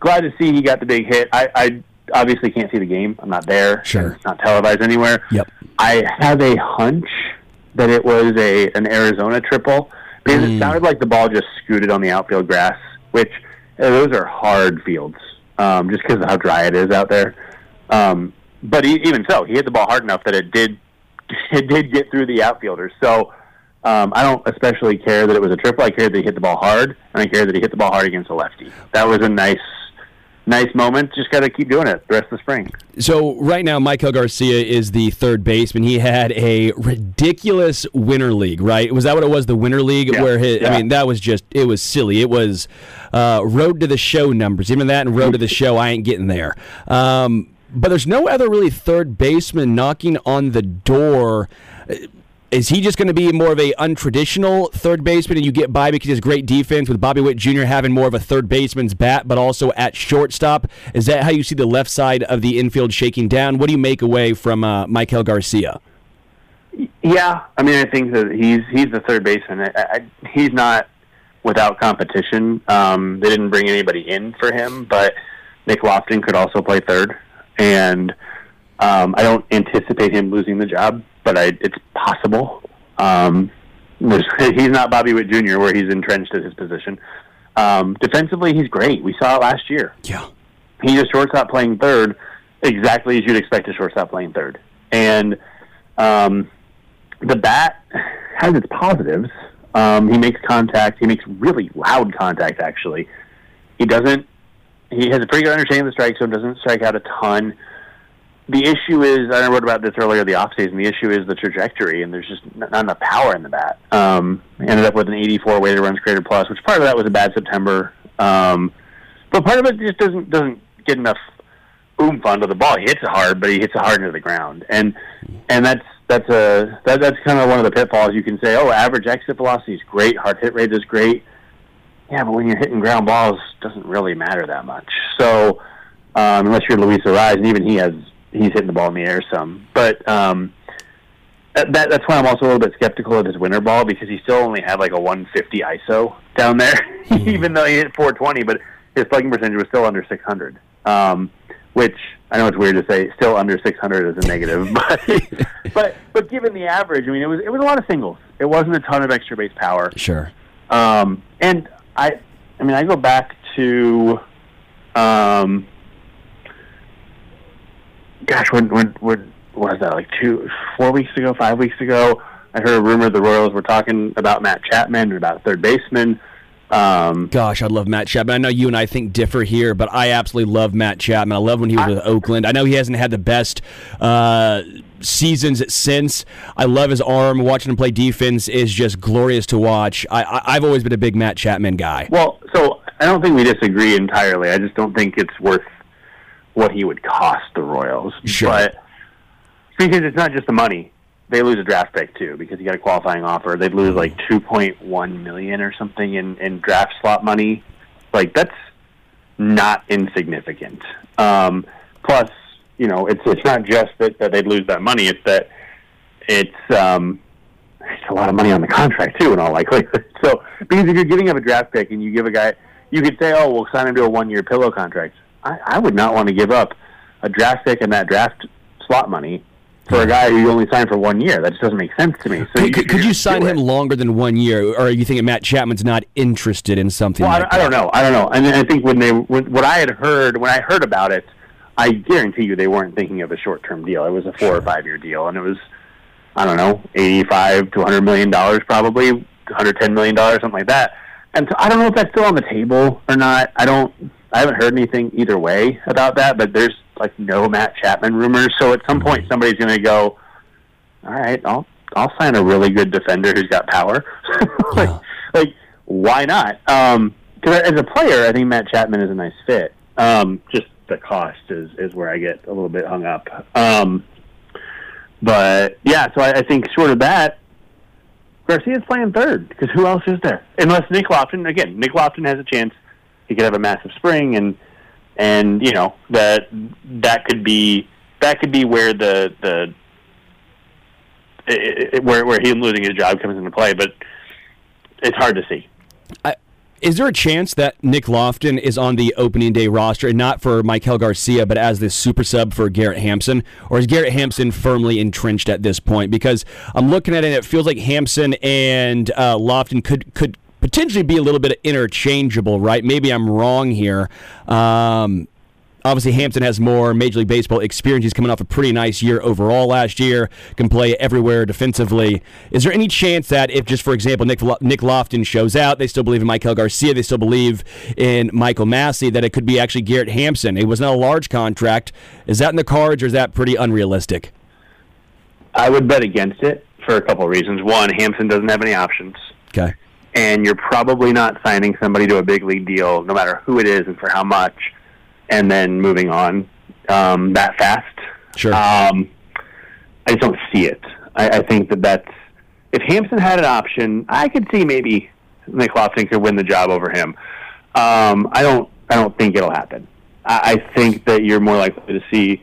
glad to see he got the big hit. I, I obviously can't see the game. I'm not there. Sure. It's not televised anywhere. Yep. I have a hunch that it was a an Arizona triple because Mm. it sounded like the ball just scooted on the outfield grass, which uh, those are hard fields, um, just because of how dry it is out there. Um, but he, even so, he hit the ball hard enough that it did <laughs> it did get through the outfielders. So um, I don't especially care that it was a triple. I care that he hit the ball hard, and I care that he hit the ball hard against a lefty. That was a nice nice moment. Just got to keep doing it the rest of the spring. So right now, Maikel Garcia is the third baseman. He had a ridiculous winter league, right? Was that what it was? The winter league, Yeah. where his, I mean, that was just it was silly. It was uh, road to the show numbers. Even that and road to the show, I ain't getting there. Um, but there's no other really third baseman knocking on the door. Is he just going to be more of a untraditional third baseman, and you get by because he has great defense with Bobby Witt Jr. having more of a third baseman's bat, but also at shortstop? Is that how you see the left side of the infield shaking down? What do you make away from uh, Maikel Garcia? Yeah, I mean, I think that he's he's the third baseman. I, I, he's not without competition. Um, they didn't bring anybody in for him, but Nick Loftin could also play third, and um, I don't anticipate him losing the job, but I, it's possible. Um, <laughs> he's not Bobby Witt Jr., where he's entrenched at his position. Um, defensively, he's great. We saw it last year Yeah. he's a shortstop playing third, exactly as you'd expect a shortstop playing third. And um, the bat has its positives. Um, he makes contact. He makes really loud contact. Actually, he doesn't. He has a pretty good understanding of the strike zone. Doesn't strike out a ton. The issue is, I wrote about this earlier the offseason. The issue is the trajectory, and there's just not enough power in the bat. Um, ended up with an 84 weighted runs created plus, which part of that was a bad September. Um, but part of it just doesn't doesn't get enough oomph onto the ball. He hits it hard, but he hits it hard into the ground, and and that's that's a that, that's kind of one of the pitfalls. You can say, oh, average exit velocity is great, hard hit rate is great. Yeah, but when you're hitting ground balls, doesn't really matter that much. So um, unless you're Luis Arraez, and even he has he's hitting the ball in the air some, but. um that, that, that's why I'm also a little bit skeptical of his winter ball because he still only had like a 150 ISO down there, <laughs> even though he hit 420. But his slugging percentage was still under 600. Um, which I know it's weird to say, still under 600 is a negative, <laughs> but <laughs> but but given the average, I mean, it was it was a lot of singles. It wasn't a ton of extra base power. Sure. Um, and I, I mean, I go back to, um, gosh, when when when what was that? Like two, four weeks ago, five weeks ago, I heard a rumor the Royals were talking about Matt Chapman and about third baseman. Um, Gosh, I love Matt Chapman. I know you and I think differ here, but I absolutely love Matt Chapman. I love when he was with Oakland. I know he hasn't had the best uh, seasons since. I love his arm. Watching him play defense is just glorious to watch. I, I, I've always been a big Matt Chapman guy. well, so I don't think we disagree entirely. I just don't think it's worth what he would cost the Royals. Sure. But because it's not just the money. They lose a draft pick too because he got a qualifying offer. They'd lose like two point one million or something in, in draft slot money. Like that's not insignificant. Um, plus, you know, it's it's not just that, that they'd lose that money. It's that it's um, it's a lot of money on the contract too, in all likelihood. <laughs> So because if you're giving up a draft pick and you give a guy, you could say, oh, we'll sign him to a one year pillow contract. I, I would not want to give up a draft pick and that draft slot money for a guy who you only signed for one year. That just doesn't make sense to me. So Could, could, could you sign him longer than one year, or are you thinking Matt Chapman's not interested in something Well, I, like I that? don't know. I don't know. And I think when they when, what I had heard when I heard about it, I guarantee you they weren't thinking of a short term deal. It was a four or five year deal, and it was I don't know eighty five to hundred million dollars probably, hundred ten million dollars something like that. And so I don't know if that's still on the table or not. I don't. I haven't heard anything either way about that. But there's like no Matt Chapman rumors. So at some point somebody's going to go. All right, I'll I'll sign a really good defender who's got power. <laughs> like, Yeah. like why not? Um 'cause as a player, I think Matt Chapman is a nice fit. Um, just the cost is is where I get a little bit hung up. Um, but yeah, so I, I think short of that, Garcia's playing third because who else is there? Unless Nick Loftin. Again, Nick Loftin has a chance. He could have a massive spring, and and you know that that could be that could be where the the i- i- where where him losing his job comes into play. But it's hard to see. Is there a chance that Nick Loftin is on the opening day roster, and not for Maikel Garcia, but as the super sub for Garrett Hampson? Or is Garrett Hampson firmly entrenched at this point? Because I'm looking at it, and it feels like Hampson and uh, Loftin could could potentially be a little bit interchangeable, right? Maybe I'm wrong here. Um, obviously, Hampson has more Major League Baseball experience. He's coming off a pretty nice year overall last year. Can play everywhere defensively. Is there any chance that if, just for example, Nick Lo- Nick Loftin shows out, they still believe in Maikel Garcia, they still believe in Michael Massey, that it could be actually Garrett Hampson? It was not a large contract. Is that in the cards, or is that pretty unrealistic? I would bet against it for a couple of reasons. One, Hampson doesn't have any options, Okay. And you're probably not signing somebody to a big league deal, no matter who it is and for how much, and then moving on um, that fast. Sure. Um, I just don't see it. I, I think that that's if Hampson had an option, I could see maybe Nick Loftin could win the job over him. Um, I don't. I don't think it'll happen. I, I think that you're more likely to see.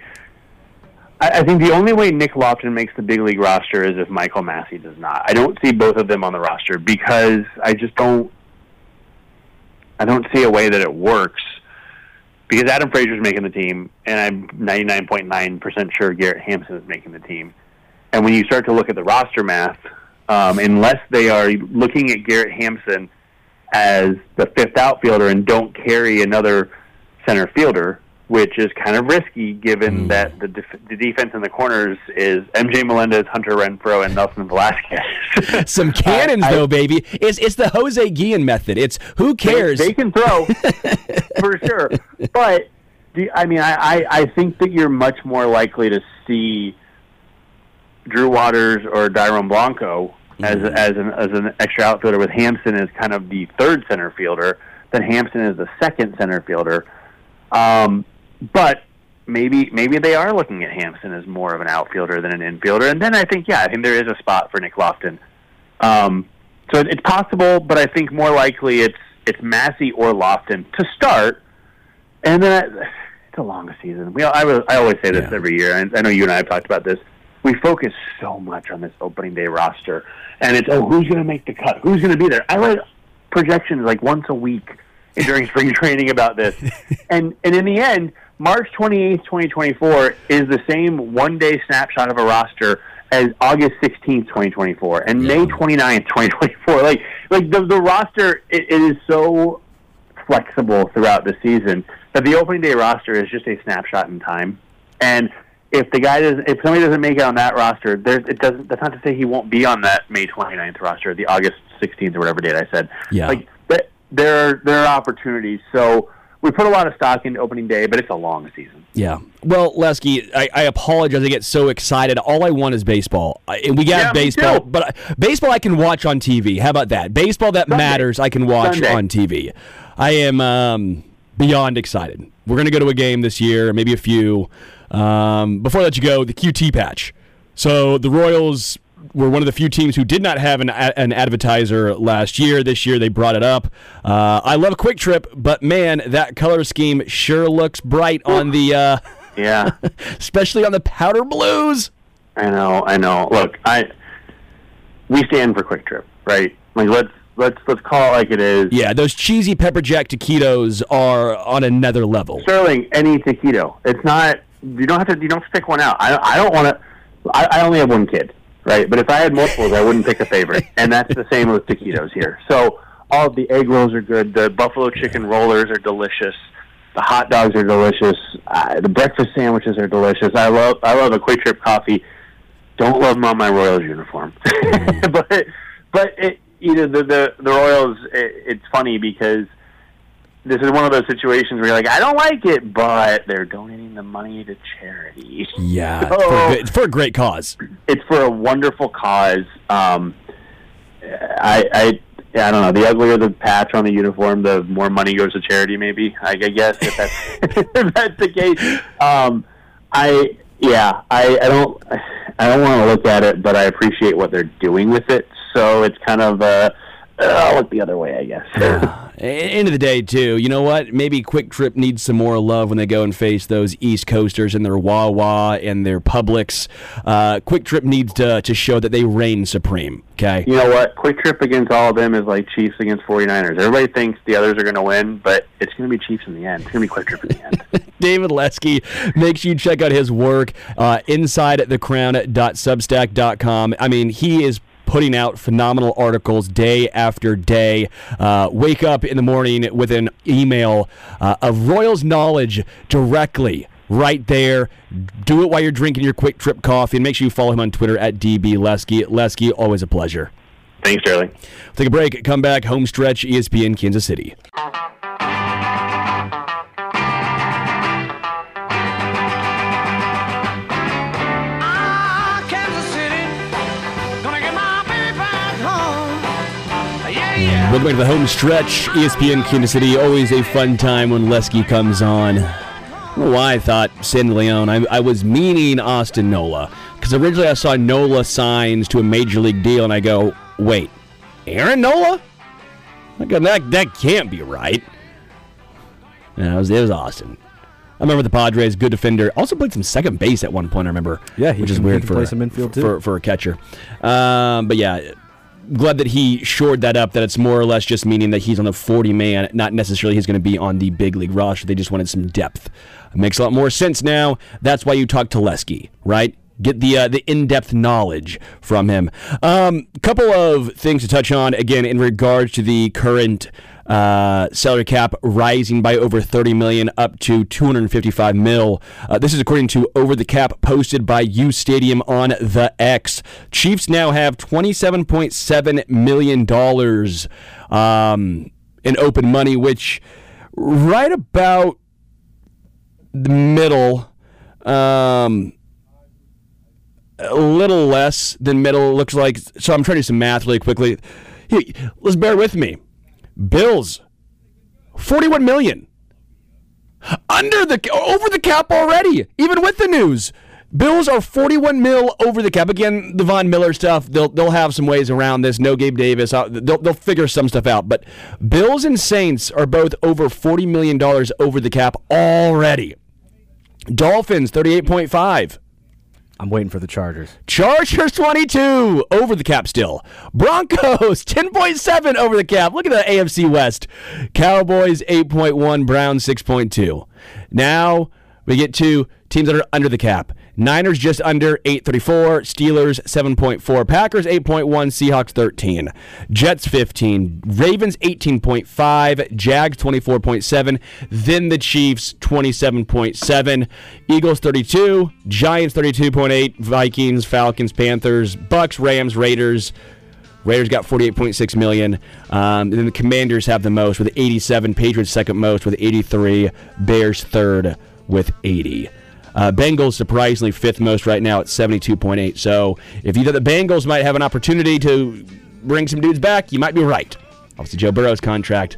I, I think the only way Nick Loftin makes the big league roster is if Michael Massey does not. I don't see both of them on the roster because I just don't. I don't see a way that it works because Adam Frazier's making the team, and I'm 99.9% sure Garrett Hampson is making the team. And when you start to look at the roster math, um, unless they are looking at Garrett Hampson as the fifth outfielder and don't carry another center fielder, which is kind of risky given that the, def- the defense in the corners is MJ Melendez, Hunter Renfroe, and Nelson Velazquez. <laughs> Some cannons, I- though, baby. It's it's the Jose Guillen method. It's who cares? They, they can throw <laughs> for sure, but do, I mean, I, I I think that you're much more likely to see Drew Waters or Dairon Blanco as as an as an extra outfielder with Hampson as kind of the third center fielder than Hampson is the second center fielder. Um, but maybe maybe they are looking at Hampson as more of an outfielder than an infielder, and then I think yeah, I think there is a spot for Nick Loftin. Um, so it- it's possible, but I think more likely it's it's Massey or Loftin to start, and then I, it's a long season. We I, I always say this Yeah. every year, and I know you and I have talked about this. We focus so much on this opening day roster, and it's oh who's going to make the cut, who's going to be there. I write projections like once a week during <laughs> spring training about this. <laughs> and and in the end, March 28th, 2024 is the same one day snapshot of a roster as August 16th, 2024 and May 29th, 2024. Like like the the roster it, it is so flexible throughout the season that the opening day roster is just a snapshot in time. And if the guy doesn't, if somebody doesn't make it on that roster, there's it doesn't. That's not to say he won't be on that May 29th roster, the August 16th or whatever date I said. Yeah. Like but there, are, there are opportunities. So we put a lot of stock into opening day, but it's a long season. Yeah. Well, Lesky, I, I apologize. I get so excited. All I want is baseball. I, and we got Yeah, baseball, but I, baseball I can watch on TV. How about that? Baseball that matters, I can watch Sunday. on TV. I am um, beyond excited. We're going to go to a game this year, maybe a few. Um, before I let you go, the QT patch. So the Royals were one of the few teams who did not have an, an advertiser last year. This year they brought it up. Uh, I love QuikTrip, but man, that color scheme sure looks bright on the. Uh, <laughs> Yeah, <laughs> especially on the powder blues. I know, I know. Look, I we stand for QuikTrip, right? Like let's let's let's call it like it is. Yeah, those cheesy pepper jack taquitos are on another level. Sterling, any taquito. It's not. You don't have to. You don't have to pick one out. I, I don't want to. I, I only have one kid, right? But if I had multiples, I wouldn't pick a favorite, and that's the same with taquitos here. So all of the egg rolls are good. The buffalo chicken rollers are delicious. The hot dogs are delicious. Uh, the breakfast sandwiches are delicious. I love. I love a QuikTrip coffee. Don't love them on my Royals uniform, <laughs> but but it, you know the the the Royals. It, it's funny because this is one of those situations where you're like, I don't like it, but they're donating the money to charity. Yeah, So, <laughs> for, a good, for a great cause. it's for a wonderful cause. Um, I, I, I don't know. The uglier the patch on the uniform, the more money goes to charity. Maybe I, I guess if that's <laughs> if that's the case. Um, I, yeah, I, I don't, I don't want to look at it, but I appreciate what they're doing with it. So it's kind of, uh, I'll look the other way, I guess. <laughs> A- End of the day, too. You know what? Maybe QuikTrip needs some more love when they go and face those East Coasters and their Wawa and their Publix. Uh, QuikTrip needs to to show that they reign supreme. Okay. you know what? QuikTrip against all of them is like Chiefs against 49ers. Everybody thinks the others are going to win, but it's going to be Chiefs in the end. It's going to be QuikTrip in the end. <laughs> David Lesky. Make sure you check out his work uh, inside thecrown.substack.com. I mean, he is putting out phenomenal articles day after day. Uh, wake up in the morning with an email uh, of Royals knowledge directly. Right there. Do it while you're drinking your QuikTrip coffee. And make sure you follow him on Twitter at DB Lesky. Lesky, always a pleasure. Thanks, Sterling. Take a break. Come back. Home stretch, ESPN Kansas City. Welcome back to the home stretch. ESPN Kansas City. Always a fun time when Lesky comes on. I don't know why I thought San Leone. I, I was meaning Austin Nola. Because originally I saw Nola signs to a major league deal, and I go, wait, Aaron Nola? Like, that, that can't be right. And it was, it was Austin. I remember the Padres, good defender. Also played some second base at one point. I remember. Yeah, he which is can- he weird for play some infield, too. for, for a catcher. Um, but yeah, glad that he shored that up. That it's more or less just meaning that he's on the 40 man, not necessarily he's going to be on the big league roster. They just wanted some depth. It makes a lot more sense now. That's why you talk to Lesky, right? Get the uh, the in depth knowledge from him. Um, couple of things to touch on again in regards to the current uh, salary cap rising by over 30 million up to 255 mil. Uh, this is according to over the cap posted by U Stadium on the X. Chiefs now have 27.7 million dollars um, in open money, which right about the middle. Um, a little less than middle looks like. So I'm trying to do some math really quickly. Here, let's bear with me. Bills, 41 million. Under the over the cap already, even with the news. Bills are 41 mil over the cap. Again, the Von Miller stuff, they'll they'll have some ways around this. No Gabe Davis, uh, they'll they'll figure some stuff out. But Bills and Saints are both over 40 million dollars over the cap already. Dolphins 38.5. I'm waiting for the Chargers. Chargers 22 over the cap still. Broncos <laughs> 10.7 over the cap. Look at the AFC West. Cowboys 8.1, Browns 6.2. Now we get to teams that are under the cap. Niners just under 834, Steelers 7.4, Packers 8.1, Seahawks 13, Jets 15, Ravens 18.5, Jags 24.7, then the Chiefs 27.7, Eagles 32, Giants 32.8, Vikings, Falcons, Panthers, Bucs, Rams, Raiders. Raiders got 48.6 million. Um, and then the Commanders have the most with 87. Patriots second most with 83. Bears third with 80. Uh, Bengals surprisingly fifth most right now at 72.8. So if you thought the Bengals might have an opportunity to bring some dudes back, you might be right. Obviously, Joe Burrow's contract,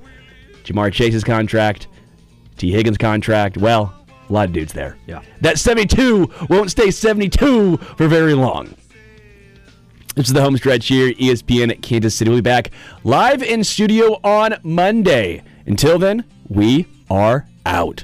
Ja'Marr Chase's contract, Tee Higgins' contract. Well, a lot of dudes there. Yeah. That 72 won't stay 72 for very long. This is the home stretch here, ESPN at Kansas City. We'll be back live in studio on Monday. Until then, we are out.